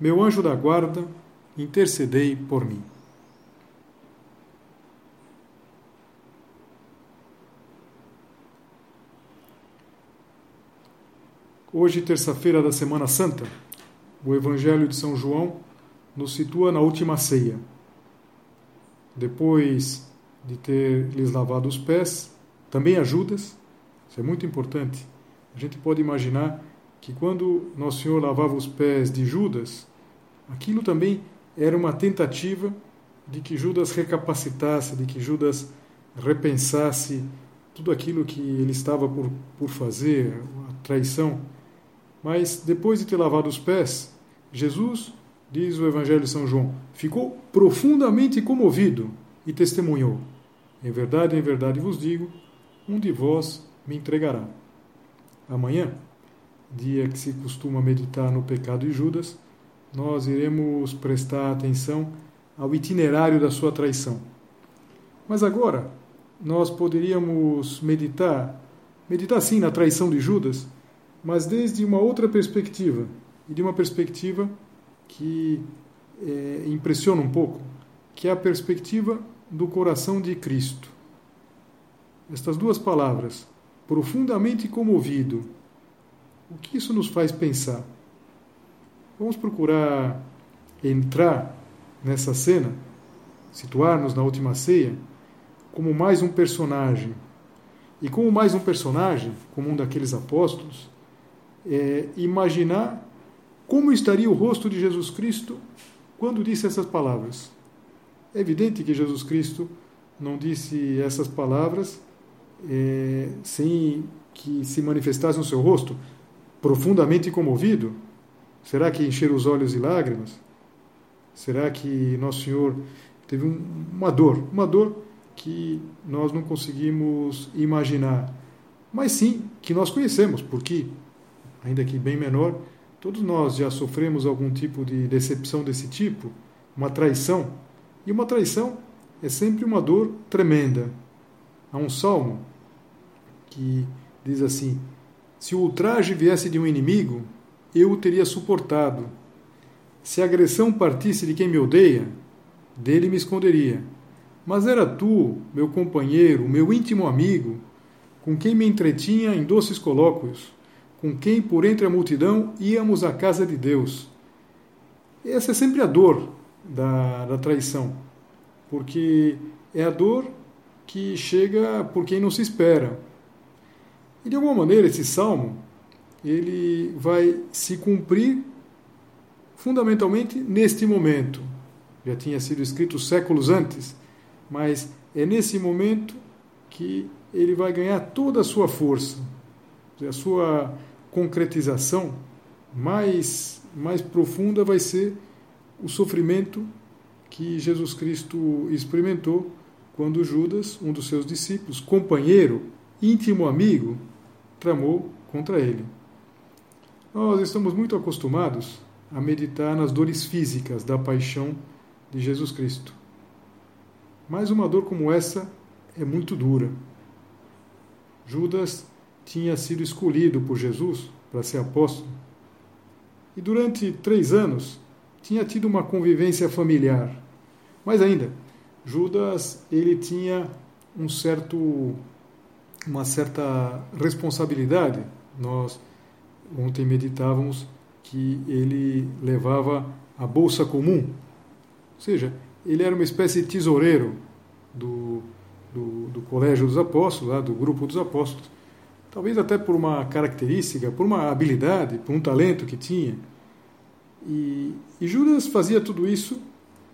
meu anjo da guarda, intercedei por mim. Hoje, terça-feira da Semana Santa, o Evangelho de São João nos situa na última ceia. Depois de ter lhes lavado os pés, também a Judas, isso é muito importante. A gente pode imaginar que quando Nosso Senhor lavava os pés de Judas, aquilo também era uma tentativa de que Judas recapacitasse, de que Judas repensasse tudo aquilo que ele estava por, por fazer, a traição. Mas depois de ter lavado os pés, Jesus, diz o Evangelho de São João, ficou profundamente comovido e testemunhou: Em verdade, em verdade vos digo, um de vós me entregará. Amanhã, dia que se costuma meditar no pecado de Judas, nós iremos prestar atenção ao itinerário da sua traição. Mas agora, nós poderíamos meditar, meditar sim na traição de Judas, mas desde uma outra perspectiva, e de uma perspectiva que é, impressiona um pouco, que é a perspectiva do coração de Cristo. Estas duas palavras, profundamente comovido, o que isso nos faz pensar? Vamos procurar entrar nessa cena, situar-nos na última ceia, como mais um personagem. E como mais um personagem, como um daqueles apóstolos, é, imaginar como estaria o rosto de Jesus Cristo quando disse essas palavras. É evidente que Jesus Cristo não disse essas palavras é, sem que se manifestasse no seu rosto profundamente comovido, Será que encher os olhos de lágrimas? Será que Nosso Senhor teve um, uma dor, uma dor que nós não conseguimos imaginar, mas sim que nós conhecemos, porque, ainda que bem menor, todos nós já sofremos algum tipo de decepção desse tipo, uma traição. E uma traição é sempre uma dor tremenda. Há um salmo que diz assim: Se o ultraje viesse de um inimigo, eu o teria suportado. Se a agressão partisse de quem me odeia, dele me esconderia. Mas era tu, meu companheiro, meu íntimo amigo, com quem me entretinha em doces colóquios, com quem por entre a multidão íamos à casa de Deus. Essa é sempre a dor da, da traição, porque é a dor que chega por quem não se espera. E de alguma maneira esse salmo ele vai se cumprir fundamentalmente neste momento. Já tinha sido escrito séculos antes, mas é nesse momento que ele vai ganhar toda a sua força, a sua concretização mais mais profunda vai ser o sofrimento que Jesus Cristo experimentou quando Judas, um dos seus discípulos, companheiro, íntimo amigo, tramou contra ele. Nós estamos muito acostumados a meditar nas dores físicas da paixão de Jesus Cristo. Mas uma dor como essa é muito dura. Judas tinha sido escolhido por Jesus para ser apóstolo e durante três anos tinha tido uma convivência familiar. Mas ainda, Judas ele tinha um certo, uma certa responsabilidade. Nós ontem meditávamos que ele levava a bolsa comum, ou seja, ele era uma espécie de tesoureiro do, do, do Colégio dos Apóstolos, lá, do grupo dos Apóstolos, talvez até por uma característica, por uma habilidade, por um talento que tinha. E, e Judas fazia tudo isso,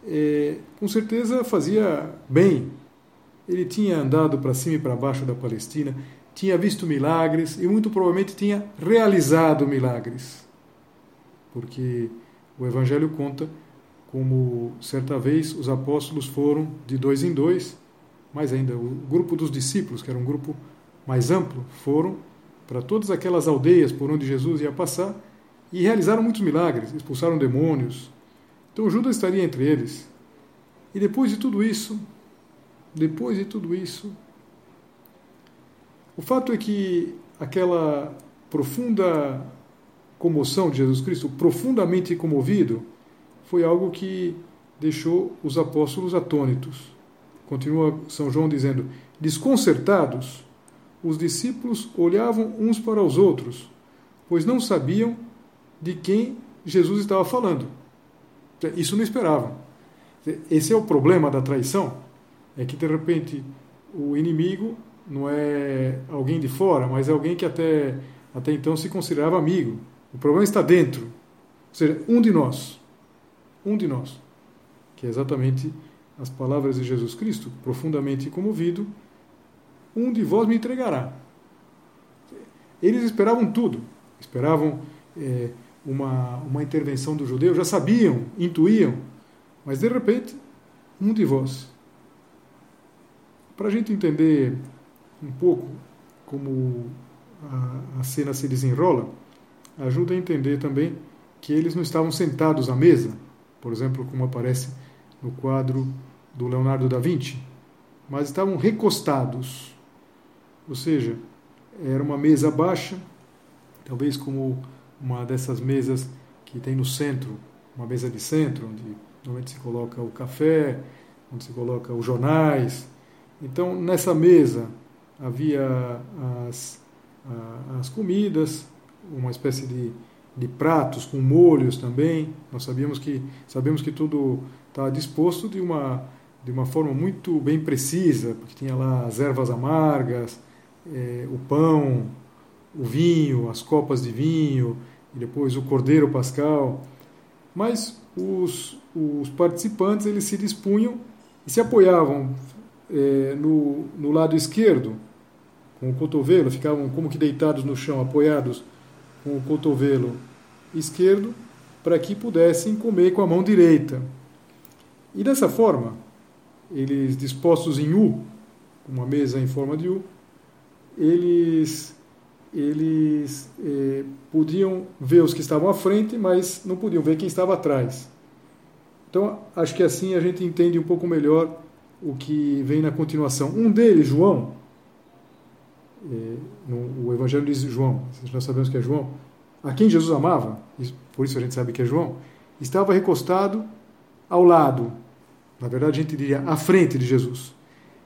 é, com certeza fazia bem. Ele tinha andado para cima e para baixo da Palestina, tinha visto milagres e muito provavelmente tinha realizado milagres. Porque o Evangelho conta como certa vez os apóstolos foram de dois em dois, mais ainda o grupo dos discípulos, que era um grupo mais amplo, foram para todas aquelas aldeias por onde Jesus ia passar e realizaram muitos milagres, expulsaram demônios. Então Judas estaria entre eles. E depois de tudo isso, depois de tudo isso, o fato é que aquela profunda comoção de Jesus Cristo, profundamente comovido, foi algo que deixou os apóstolos atônitos. Continua São João dizendo: desconcertados, os discípulos olhavam uns para os outros, pois não sabiam de quem Jesus estava falando. Isso não esperavam. Esse é o problema da traição, é que de repente o inimigo não é alguém de fora, mas é alguém que até, até então se considerava amigo. O problema está dentro. Ou seja, um de nós. Um de nós. Que é exatamente as palavras de Jesus Cristo, profundamente comovido, um de vós me entregará. Eles esperavam tudo. Esperavam é, uma, uma intervenção do judeu, já sabiam, intuíam, mas de repente, um de vós. Para a gente entender um pouco como a, a cena se desenrola, ajuda a entender também que eles não estavam sentados à mesa, por exemplo, como aparece no quadro do Leonardo da Vinci, mas estavam recostados, ou seja, era uma mesa baixa, talvez como uma dessas mesas que tem no centro, uma mesa de centro, onde normalmente se coloca o café, onde se coloca os jornais. Então, nessa mesa havia as, as comidas, uma espécie de, de pratos com molhos também. Nós sabíamos que sabemos que tudo está disposto de uma de uma forma muito bem precisa, porque tinha lá as ervas amargas, é, o pão, o vinho, as copas de vinho, e depois o cordeiro pascal. Mas os, os participantes eles se dispunham e se apoiavam é, no, no lado esquerdo, com o cotovelo, ficavam como que deitados no chão, apoiados com o cotovelo esquerdo, para que pudessem comer com a mão direita. E dessa forma, eles dispostos em U, uma mesa em forma de U, eles eles eh, podiam ver os que estavam à frente, mas não podiam ver quem estava atrás. Então, acho que assim a gente entende um pouco melhor o que vem na continuação. Um deles, João, no, o Evangelho diz João, nós sabemos que é João, a quem Jesus amava, por isso a gente sabe que é João, estava recostado ao lado, na verdade a gente diria à frente de Jesus.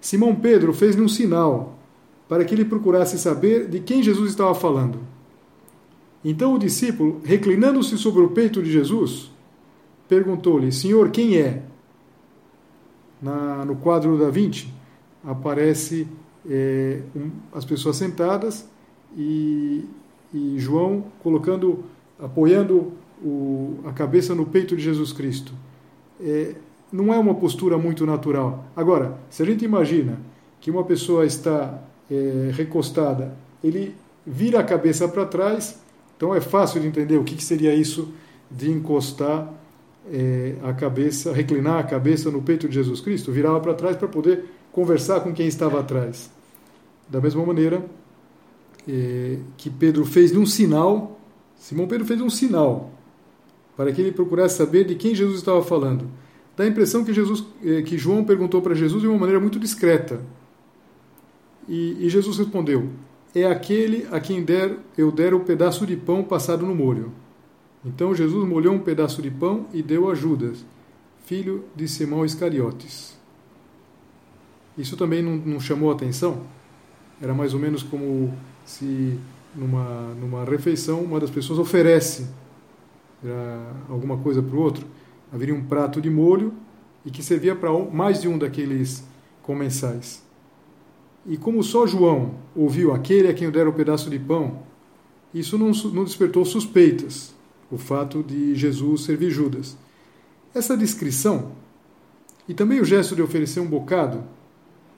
Simão Pedro fez-lhe um sinal para que ele procurasse saber de quem Jesus estava falando. Então o discípulo, reclinando-se sobre o peito de Jesus, perguntou-lhe: Senhor, quem é? Na, no quadro da Vinci aparece é, um, as pessoas sentadas e, e João colocando, apoiando o, a cabeça no peito de Jesus Cristo. É, não é uma postura muito natural. Agora, se a gente imagina que uma pessoa está é, recostada, ele vira a cabeça para trás, então é fácil de entender o que, que seria isso de encostar é, a cabeça, reclinar a cabeça no peito de Jesus Cristo, virava para trás para poder conversar com quem estava atrás. Da mesma maneira é, que Pedro fez um sinal, Simão Pedro fez um sinal para que ele procurasse saber de quem Jesus estava falando. Dá a impressão que, Jesus, é, que João perguntou para Jesus de uma maneira muito discreta. E, e Jesus respondeu: É aquele a quem der, eu der o pedaço de pão passado no molho. Então Jesus molhou um pedaço de pão e deu a Judas, filho de Simão Iscariotes. Isso também não, não chamou atenção? Era mais ou menos como se numa, numa refeição uma das pessoas oferece alguma coisa para o outro. Haveria um prato de molho e que servia para mais de um daqueles comensais. E como só João ouviu aquele a quem eu dera o um pedaço de pão, isso não, não despertou suspeitas, o fato de Jesus servir Judas. Essa descrição, e também o gesto de oferecer um bocado,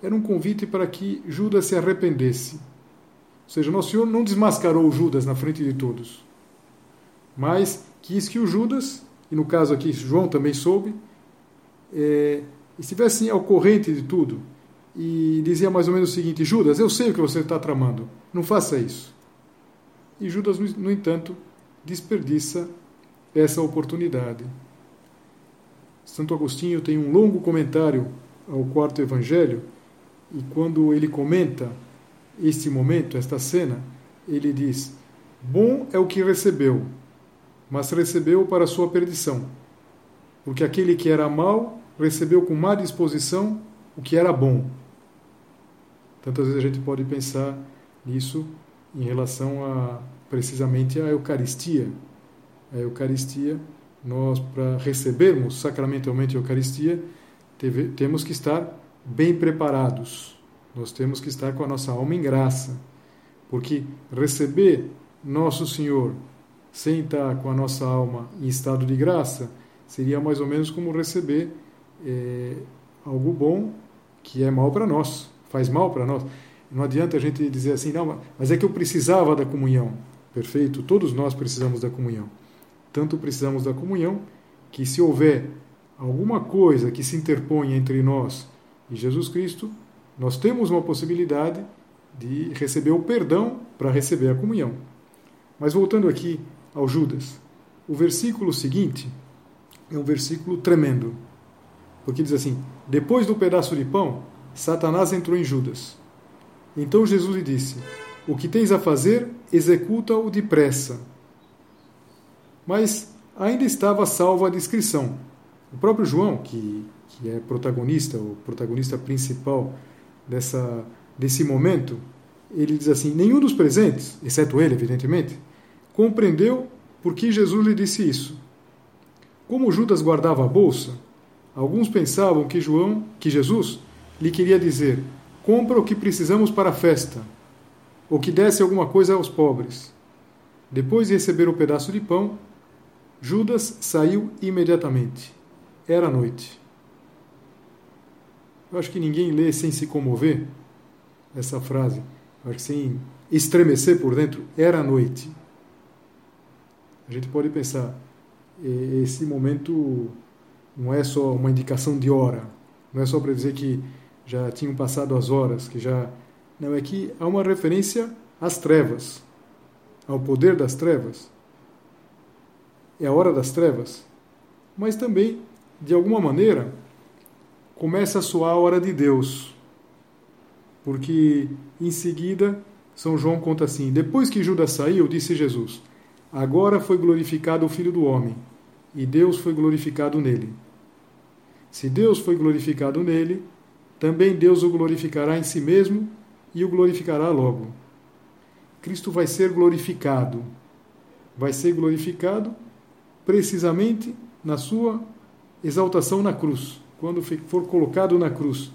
era um convite para que Judas se arrependesse. Ou seja, Nosso Senhor não desmascarou Judas na frente de todos, mas quis que o Judas e no caso aqui João também soube, é, ao corrente de tudo e dizia mais ou menos o seguinte: Judas, eu sei o que você está tramando, não faça isso. E Judas, no entanto, desperdiça essa oportunidade. Santo Agostinho tem um longo comentário ao quarto evangelho e quando ele comenta este momento, esta cena, ele diz: Bom é o que recebeu, mas recebeu para sua perdição. Porque aquele que era mau recebeu com má disposição o que era bom. Tantas vezes a gente pode pensar nisso em relação a precisamente à Eucaristia. A Eucaristia, nós para recebermos sacramentalmente a Eucaristia, teve, temos que estar bem preparados. Nós temos que estar com a nossa alma em graça. Porque receber nosso Senhor sem estar com a nossa alma em estado de graça seria mais ou menos como receber é, algo bom que é mal para nós, faz mal para nós. Não adianta a gente dizer assim, não, mas é que eu precisava da comunhão. Perfeito, todos nós precisamos da comunhão. Tanto precisamos da comunhão que se houver alguma coisa que se interponha entre nós e Jesus Cristo, nós temos uma possibilidade de receber o perdão para receber a comunhão. Mas voltando aqui ao Judas, o versículo seguinte é um versículo tremendo, porque diz assim: Depois do pedaço de pão, Satanás entrou em Judas. Então Jesus lhe disse: O que tens a fazer, executa-o depressa. Mas ainda estava salva a descrição. O próprio João, que, que é protagonista, o protagonista principal dessa, desse momento, ele diz assim: nenhum dos presentes, exceto ele, evidentemente, compreendeu por que Jesus lhe disse isso. Como Judas guardava a bolsa, alguns pensavam que João, que Jesus, lhe queria dizer: compra o que precisamos para a festa, ou que desse alguma coisa aos pobres. Depois de receber o pedaço de pão, Judas saiu imediatamente. Era noite. Eu acho que ninguém lê sem se comover essa frase. Eu acho que sem estremecer por dentro. Era noite. A gente pode pensar, esse momento não é só uma indicação de hora. Não é só para dizer que já tinham passado as horas, que já. Não, é que há uma referência às trevas, ao poder das trevas. É a hora das trevas. Mas também, de alguma maneira, começa a soar a hora de Deus. Porque em seguida, São João conta assim: Depois que Judas saiu, disse Jesus: Agora foi glorificado o Filho do Homem, e Deus foi glorificado nele. Se Deus foi glorificado nele, também Deus o glorificará em si mesmo e o glorificará logo. Cristo vai ser glorificado. Vai ser glorificado precisamente na sua exaltação na cruz quando for colocado na cruz,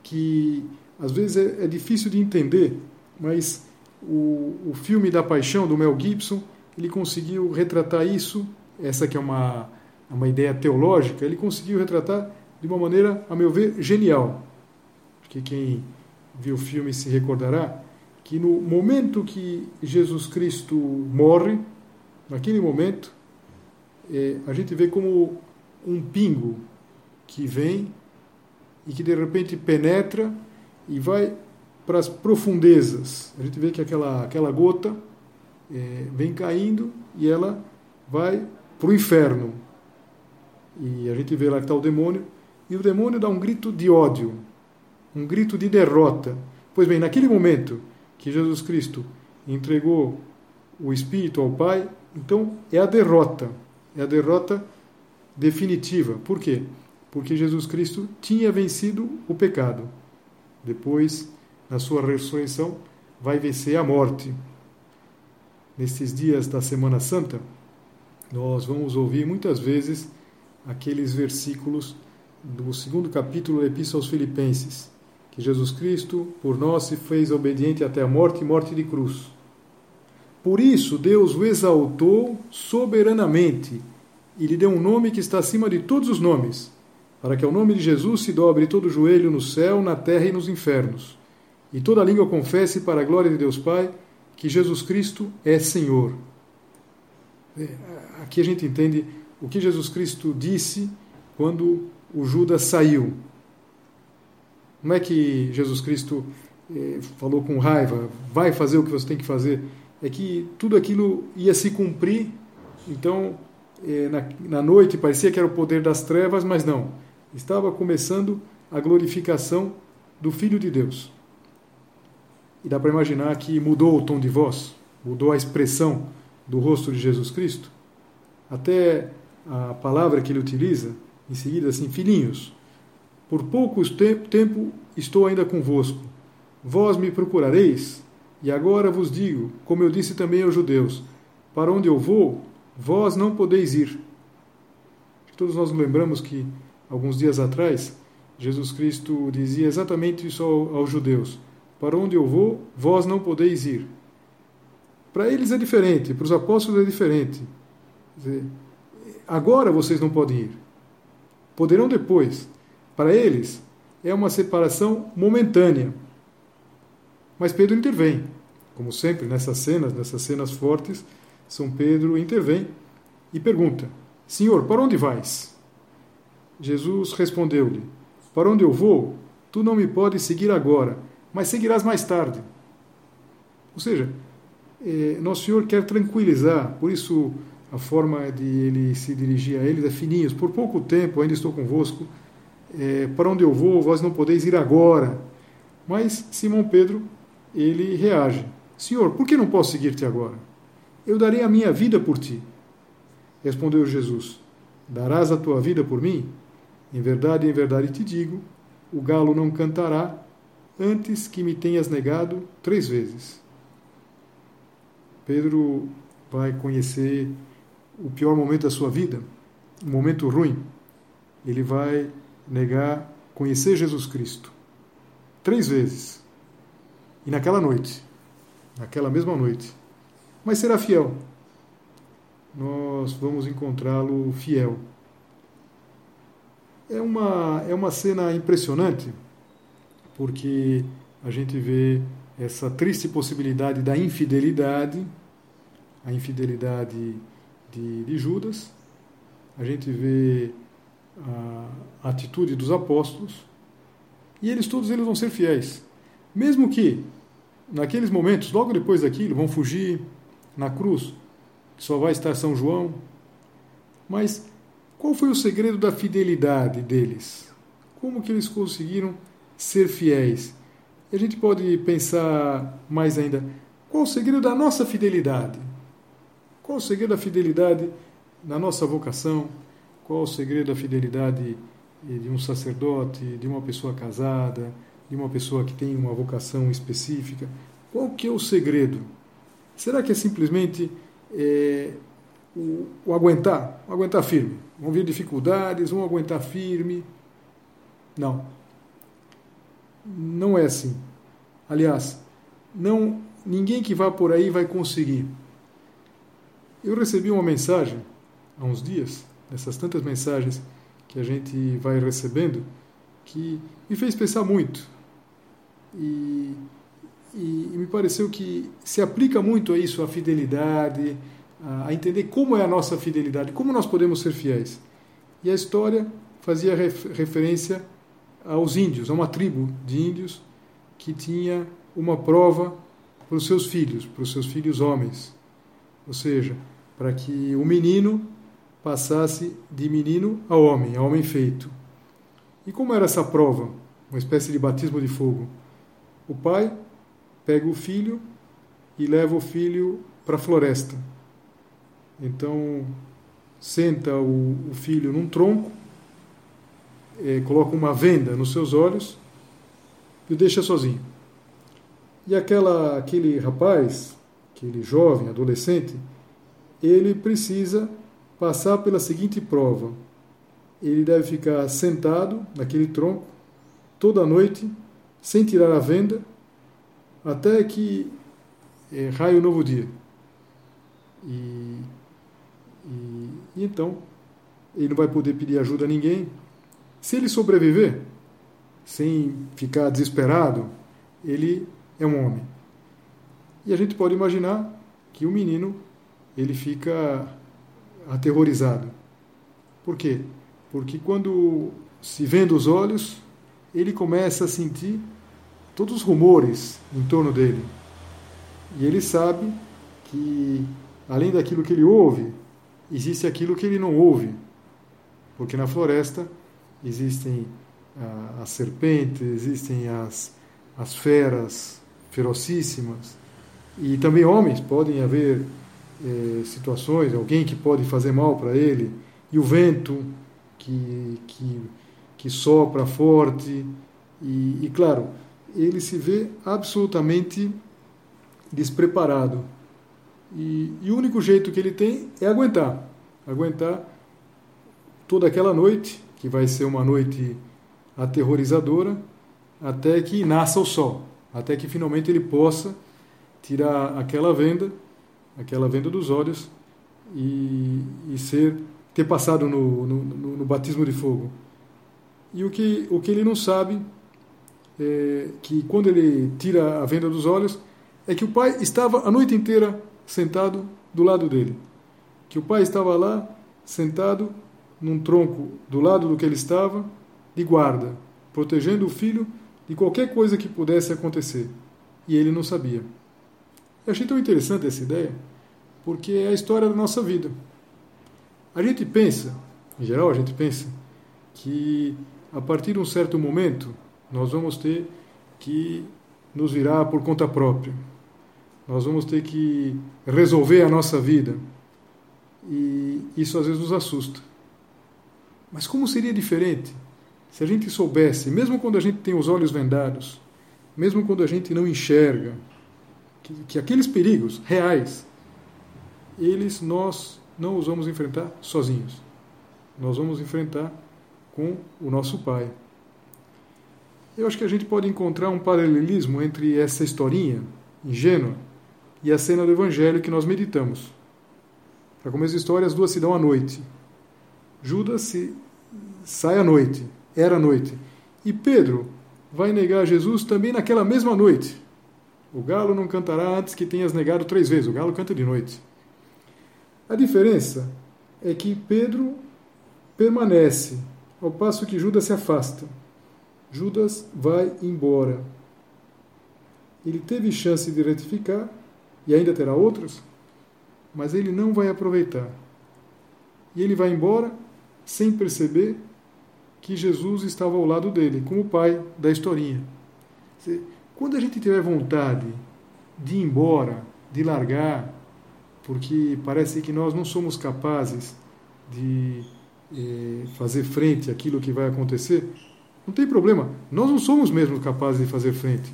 que às vezes é, é difícil de entender, mas o, o filme da Paixão do Mel Gibson ele conseguiu retratar isso. Essa que é uma uma ideia teológica, ele conseguiu retratar de uma maneira, a meu ver, genial. Porque quem viu o filme se recordará que no momento que Jesus Cristo morre, naquele momento, é, a gente vê como um pingo que vem e que de repente penetra e vai para as profundezas. A gente vê que aquela, aquela gota é, vem caindo e ela vai para o inferno. E a gente vê lá que está o demônio, e o demônio dá um grito de ódio, um grito de derrota. Pois bem, naquele momento que Jesus Cristo entregou o Espírito ao Pai, então é a derrota, é a derrota definitiva. Por quê? Porque Jesus Cristo tinha vencido o pecado. Depois, na sua ressurreição, vai vencer a morte. Nestes dias da Semana Santa, nós vamos ouvir muitas vezes aqueles versículos do segundo capítulo da Epístola aos Filipenses, que Jesus Cristo por nós se fez obediente até a morte e morte de cruz. Por isso Deus o exaltou soberanamente e lhe deu um nome que está acima de todos os nomes, para que ao nome de Jesus se dobre todo joelho no céu, na terra e nos infernos, e toda língua confesse para a glória de Deus Pai que Jesus Cristo é Senhor. É, aqui a gente entende o que Jesus Cristo disse quando o Judas saiu. Não é que Jesus Cristo eh, falou com raiva, vai fazer o que você tem que fazer. É que tudo aquilo ia se cumprir, então eh, na, na noite parecia que era o poder das trevas, mas não. Estava começando a glorificação do Filho de Deus. E dá para imaginar que mudou o tom de voz, mudou a expressão do rosto de Jesus Cristo. Até a palavra que ele utiliza, em seguida, assim: Filhinhos, por pouco tempo estou ainda convosco. Vós me procurareis, e agora vos digo, como eu disse também aos judeus: Para onde eu vou, vós não podeis ir. Todos nós lembramos que, alguns dias atrás, Jesus Cristo dizia exatamente isso aos judeus: Para onde eu vou, vós não podeis ir. Para eles é diferente, para os apóstolos é diferente. Dizer, agora vocês não podem ir. Poderão depois. Para eles é uma separação momentânea. Mas Pedro intervém. Como sempre, nessas cenas, nessas cenas fortes, São Pedro intervém e pergunta: Senhor, para onde vais? Jesus respondeu-lhe: Para onde eu vou, tu não me podes seguir agora, mas seguirás mais tarde. Ou seja, eh, Nosso Senhor quer tranquilizar, por isso a forma de ele se dirigir a eles é fininhos. Por pouco tempo ainda estou convosco. Eh, para onde eu vou, vós não podeis ir agora. Mas Simão Pedro, ele reage: Senhor, por que não posso seguir-te agora? Eu darei a minha vida por ti. Respondeu Jesus: Darás a tua vida por mim? Em verdade, em verdade te digo: o galo não cantará antes que me tenhas negado três vezes. Pedro vai conhecer o pior momento da sua vida, um momento ruim. Ele vai negar conhecer Jesus Cristo três vezes. E naquela noite, naquela mesma noite, mas será fiel. Nós vamos encontrá-lo fiel. É uma, é uma cena impressionante, porque a gente vê essa triste possibilidade da infidelidade, a infidelidade de, de Judas, a gente vê a atitude dos apóstolos, e eles todos eles vão ser fiéis. Mesmo que naqueles momentos, logo depois daquilo, vão fugir na cruz, só vai estar São João. Mas qual foi o segredo da fidelidade deles? Como que eles conseguiram ser fiéis? E a gente pode pensar mais ainda, qual o segredo da nossa fidelidade? Qual o segredo da fidelidade na nossa vocação? Qual o segredo da fidelidade de um sacerdote, de uma pessoa casada, de uma pessoa que tem uma vocação específica? Qual que é o segredo? Será que é simplesmente é, o, o, aguentar, o aguentar firme? Vão vir dificuldades, vão aguentar firme? Não não é assim. Aliás, não ninguém que vá por aí vai conseguir. Eu recebi uma mensagem há uns dias, dessas tantas mensagens que a gente vai recebendo, que me fez pensar muito. E, e, e me pareceu que se aplica muito a isso, a fidelidade, a, entender como é a nossa fidelidade, como nós podemos ser fiéis. E a história fazia referência aos índios, a uma tribo de índios que tinha uma prova para os seus filhos, para os seus filhos homens. Ou seja, para que o menino passasse de menino a homem, a homem feito. E como era essa prova? Uma espécie de batismo de fogo. O pai pega o filho e leva o filho para a floresta. Então, senta o, o filho num tronco é, coloca uma venda nos seus olhos e o deixa sozinho. E aquela, aquele rapaz, aquele jovem, adolescente, ele precisa passar pela seguinte prova. Ele deve ficar sentado naquele tronco toda a noite, sem tirar a venda, até que é, raia o novo dia. E, e, e então ele não vai poder pedir ajuda a ninguém, se ele sobreviver, sem ficar desesperado, ele é um homem. E a gente pode imaginar que o menino ele fica aterrorizado. Por quê? Porque quando se vendo os olhos, ele começa a sentir todos os rumores em torno dele. E ele sabe que, além daquilo que ele ouve, existe aquilo que ele não ouve. Porque na floresta existem ah, as serpentes, existem as, as feras ferocíssimas, e também homens, podem haver eh, situações, alguém que pode fazer mal para ele, e o vento que, que, que sopra forte, e, e claro, ele se vê absolutamente despreparado. E, e, o único jeito que ele tem é aguentar. Aguentar toda aquela noite, que vai ser uma noite aterrorizadora, até que nasça o sol, até que finalmente ele possa tirar aquela venda, aquela venda dos olhos e, e ser ter passado no, no, no, no batismo de fogo. E o que, o que ele não sabe é que quando ele tira a venda dos olhos, é que o pai estava a noite inteira sentado do lado dele. Que o pai estava lá, sentado num tronco do lado do que ele estava, de guarda, protegendo o filho de qualquer coisa que pudesse acontecer. E ele não sabia. Eu achei tão interessante essa ideia, porque é a história da nossa vida. A gente pensa, em geral a gente pensa, que a partir de um certo momento nós vamos ter que nos virar por conta própria. Nós vamos ter que resolver a nossa vida. E isso às vezes nos assusta. Mas como seria diferente se a gente soubesse, mesmo quando a gente tem os olhos vendados, mesmo quando a gente não enxerga, que, que aqueles perigos reais, eles nós não os vamos enfrentar sozinhos. Nós vamos enfrentar com o nosso Pai. Eu acho que a gente pode encontrar um paralelismo entre essa historinha ingênua e a cena do Evangelho que nós meditamos. Para começo de história, as duas se dão à noite. Judas se sai à noite, era noite. E Pedro vai negar Jesus também naquela mesma noite. O galo não cantará antes que tenhas negado três vezes. O galo canta de noite. A diferença é que Pedro permanece, ao passo que Judas se afasta. Judas vai embora. Ele teve chance de retificar, e ainda terá outros, mas ele não vai aproveitar. E ele vai embora sem perceber que Jesus estava ao lado dele, como o pai da historinha. Quando a gente tiver vontade de ir embora, de largar, porque parece que nós não somos capazes de eh, fazer frente àquilo que vai acontecer, não tem problema. Nós não somos mesmo capazes de fazer frente.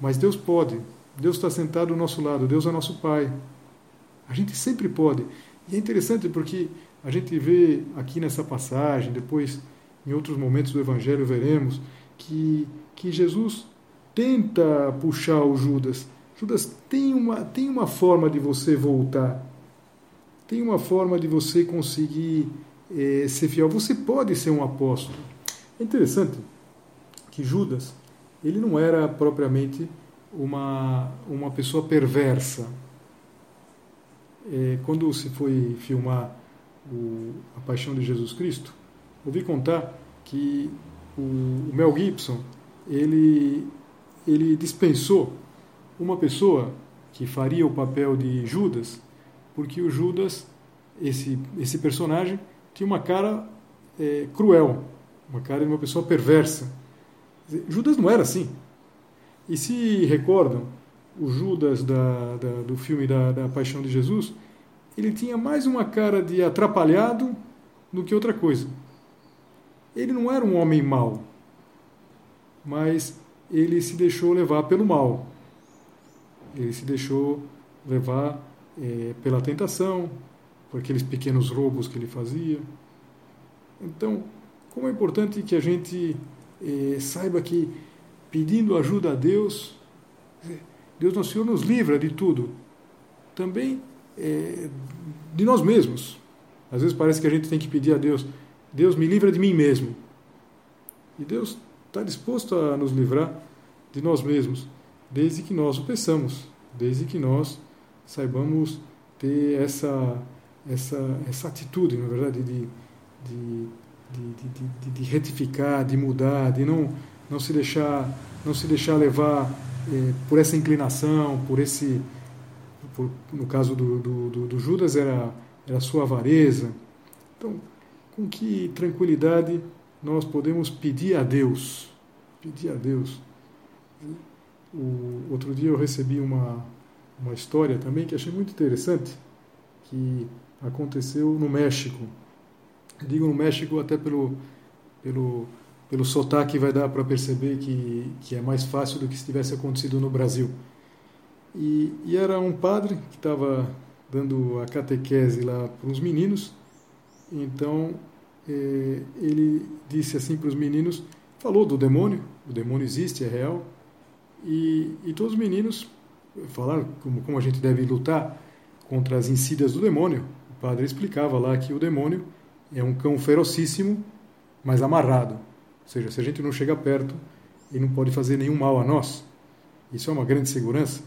Mas Deus pode. Deus está sentado ao nosso lado. Deus é nosso Pai. A gente sempre pode. E é interessante porque a gente vê aqui nessa passagem, depois em outros momentos do Evangelho veremos, que, que Jesus tenta puxar o Judas. Judas, tem uma, tem uma forma de você voltar. Tem uma forma de você conseguir é, ser fiel. Você pode ser um apóstolo. É interessante que Judas, ele não era propriamente uma, uma pessoa perversa. É, quando se foi filmar o, a Paixão de Jesus Cristo, ouvi contar que o, o Mel Gibson ele, ele dispensou uma pessoa que faria o papel de Judas, porque o Judas, esse, esse personagem, tinha uma cara é, cruel, uma cara de uma pessoa perversa. Judas não era assim. E se recordam, o Judas da, da, do filme da, da Paixão de Jesus, ele tinha mais uma cara de atrapalhado do que outra coisa. Ele não era um homem mau, mas ele se deixou levar pelo mal. Ele se deixou levar é, pela tentação, por aqueles pequenos roubos que ele fazia. Então, como é importante que a gente eh, saiba que pedindo ajuda a Deus, Deus nosso Senhor nos livra de tudo, também eh, de nós mesmos. Às vezes parece que a gente tem que pedir a Deus, Deus me livra de mim mesmo. E Deus está disposto a nos livrar de nós mesmos, desde que nós o peçamos, desde que nós saibamos ter essa, essa, essa atitude, na verdade, de de, de, de, de, retificar, de mudar, de não, não se deixar não se deixar levar eh, por essa inclinação, por esse por, no caso do, do, do, Judas era, era a sua avareza. Então, com que tranquilidade nós podemos pedir a Deus, pedir a Deus. O, outro dia eu recebi uma, uma história também que achei muito interessante, que aconteceu no México. Digo no México até pelo, pelo, pelo sotaque vai dar para perceber que, que é mais fácil do que se tivesse acontecido no Brasil. E, e era um padre que estava dando a catequese lá para os meninos, então eh, ele disse assim para os meninos, falou do demônio, o demônio existe, é real, e, e todos os meninos falaram como, como a gente deve lutar contra as insídias do demônio. O padre explicava lá que o demônio é um cão ferocíssimo, mas amarrado. Seja, se a gente não chega perto, ele não pode fazer nenhum mal a nós. Isso é uma grande segurança.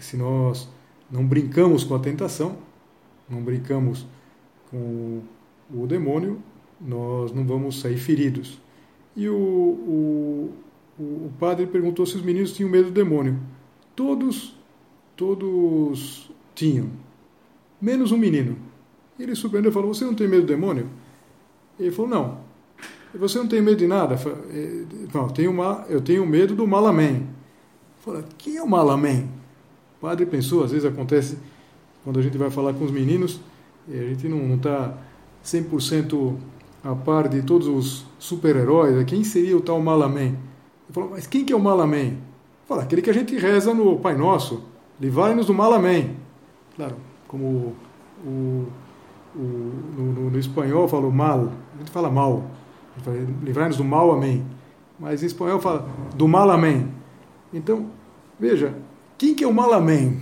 Se nós não brincamos com a tentação, não brincamos com o demônio, nós não vamos sair feridos. E o, o, o padre perguntou se os meninos tinham medo do demônio. Todos, todos tinham, menos um menino. Ele surpreendeu e falou: Você não tem medo do demônio? Ele falou: Não. E você não tem medo de nada? É, não, tenho, uma, eu tenho medo do malamém. Falei, quem é o malamém? O padre pensou, às vezes acontece quando a gente vai falar com os meninos, a gente não está 100% a par de todos os super-heróis. Quem seria o tal malamém? Ele falou, mas quem que é o malamém? Fala, aquele que a gente reza no Pai Nosso, livrai-nos do malamém. Claro, como o, o, o no, no, espanhol fala mal, a gente fala mal, livrai-nos do mal, amém. Mas em espanhol fala do mal, amém. Então, veja, quem que é o mal, amém?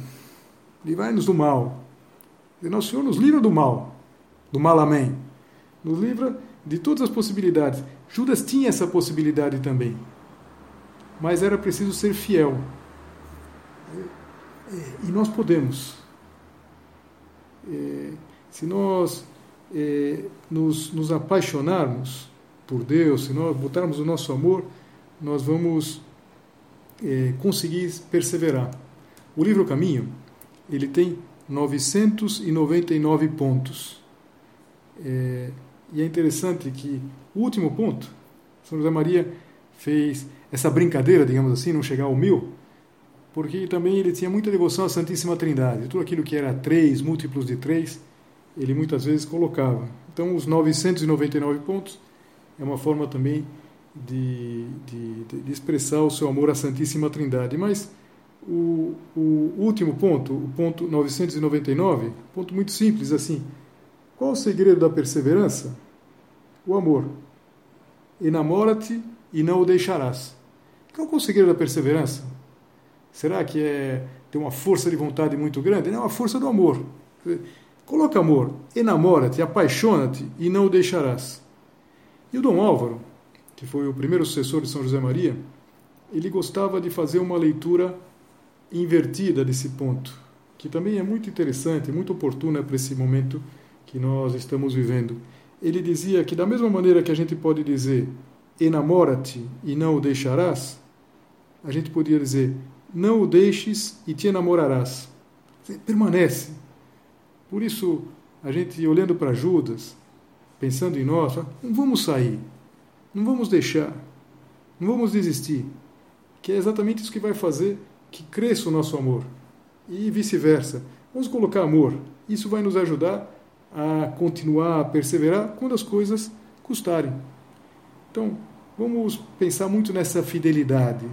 Livrai-nos do mal. E nosso Senhor nos livra do mal, do mal, amém. Nos livra de todas as possibilidades. Judas tinha essa possibilidade também. Mas era preciso ser fiel. E nós podemos. É, se nós é, nos apaixonarmos por Deus, se nós botarmos o nosso amor, nós vamos é, conseguir perseverar. O livro Caminho, ele tem 999 pontos. É, e é interessante que o último ponto, São José Maria fez essa brincadeira, digamos assim, não chegar ao mil, porque também ele tinha muita devoção à Santíssima Trindade. Tudo aquilo que era três, múltiplos de três, ele muitas vezes colocava. Então, os 999 pontos é uma forma também de, de, de expressar o seu amor à Santíssima Trindade. Mas o, o último ponto, o ponto 999, ponto muito simples assim. Qual o segredo da perseverança? O amor. Enamora-te e não o deixarás. Qual é o segredo da perseverança? Será que é ter uma força de vontade muito grande? Não, é a força do amor. Coloca amor, enamora-te, apaixona-te e não o deixarás. E o Dom Álvaro, que foi o primeiro sucessor de São José Maria, ele gostava de fazer uma leitura invertida desse ponto, que também é muito interessante, muito oportuna para esse momento que nós estamos vivendo. Ele dizia que, da mesma maneira que a gente pode dizer enamora-te e não o deixarás, a gente podia dizer não o deixes e te enamorarás. Permanece. Por isso, a gente olhando para Judas, pensando em nós, não vamos sair, não vamos deixar, não vamos desistir, que é exatamente isso que vai fazer que cresça o nosso amor. E vice-versa. Vamos colocar amor. Isso vai nos ajudar a continuar a perseverar quando as coisas custarem. Então, vamos pensar muito nessa fidelidade,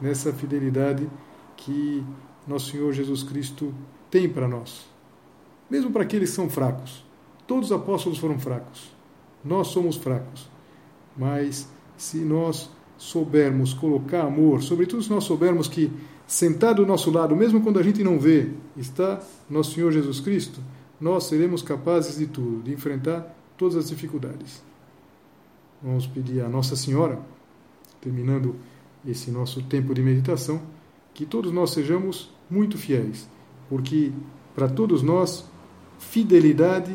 nessa fidelidade que nosso Senhor Jesus Cristo tem para nós. Mesmo para aqueles que são fracos. Todos os apóstolos foram fracos. Nós somos fracos. Mas se nós soubermos colocar amor, sobretudo se nós soubermos que sentado ao nosso lado, mesmo quando a gente não vê, está nosso Senhor Jesus Cristo, nós seremos capazes de tudo, de enfrentar todas as dificuldades. Vamos pedir a Nossa Senhora, terminando esse nosso tempo de meditação, que todos nós sejamos muito fiéis, porque para todos nós fidelidade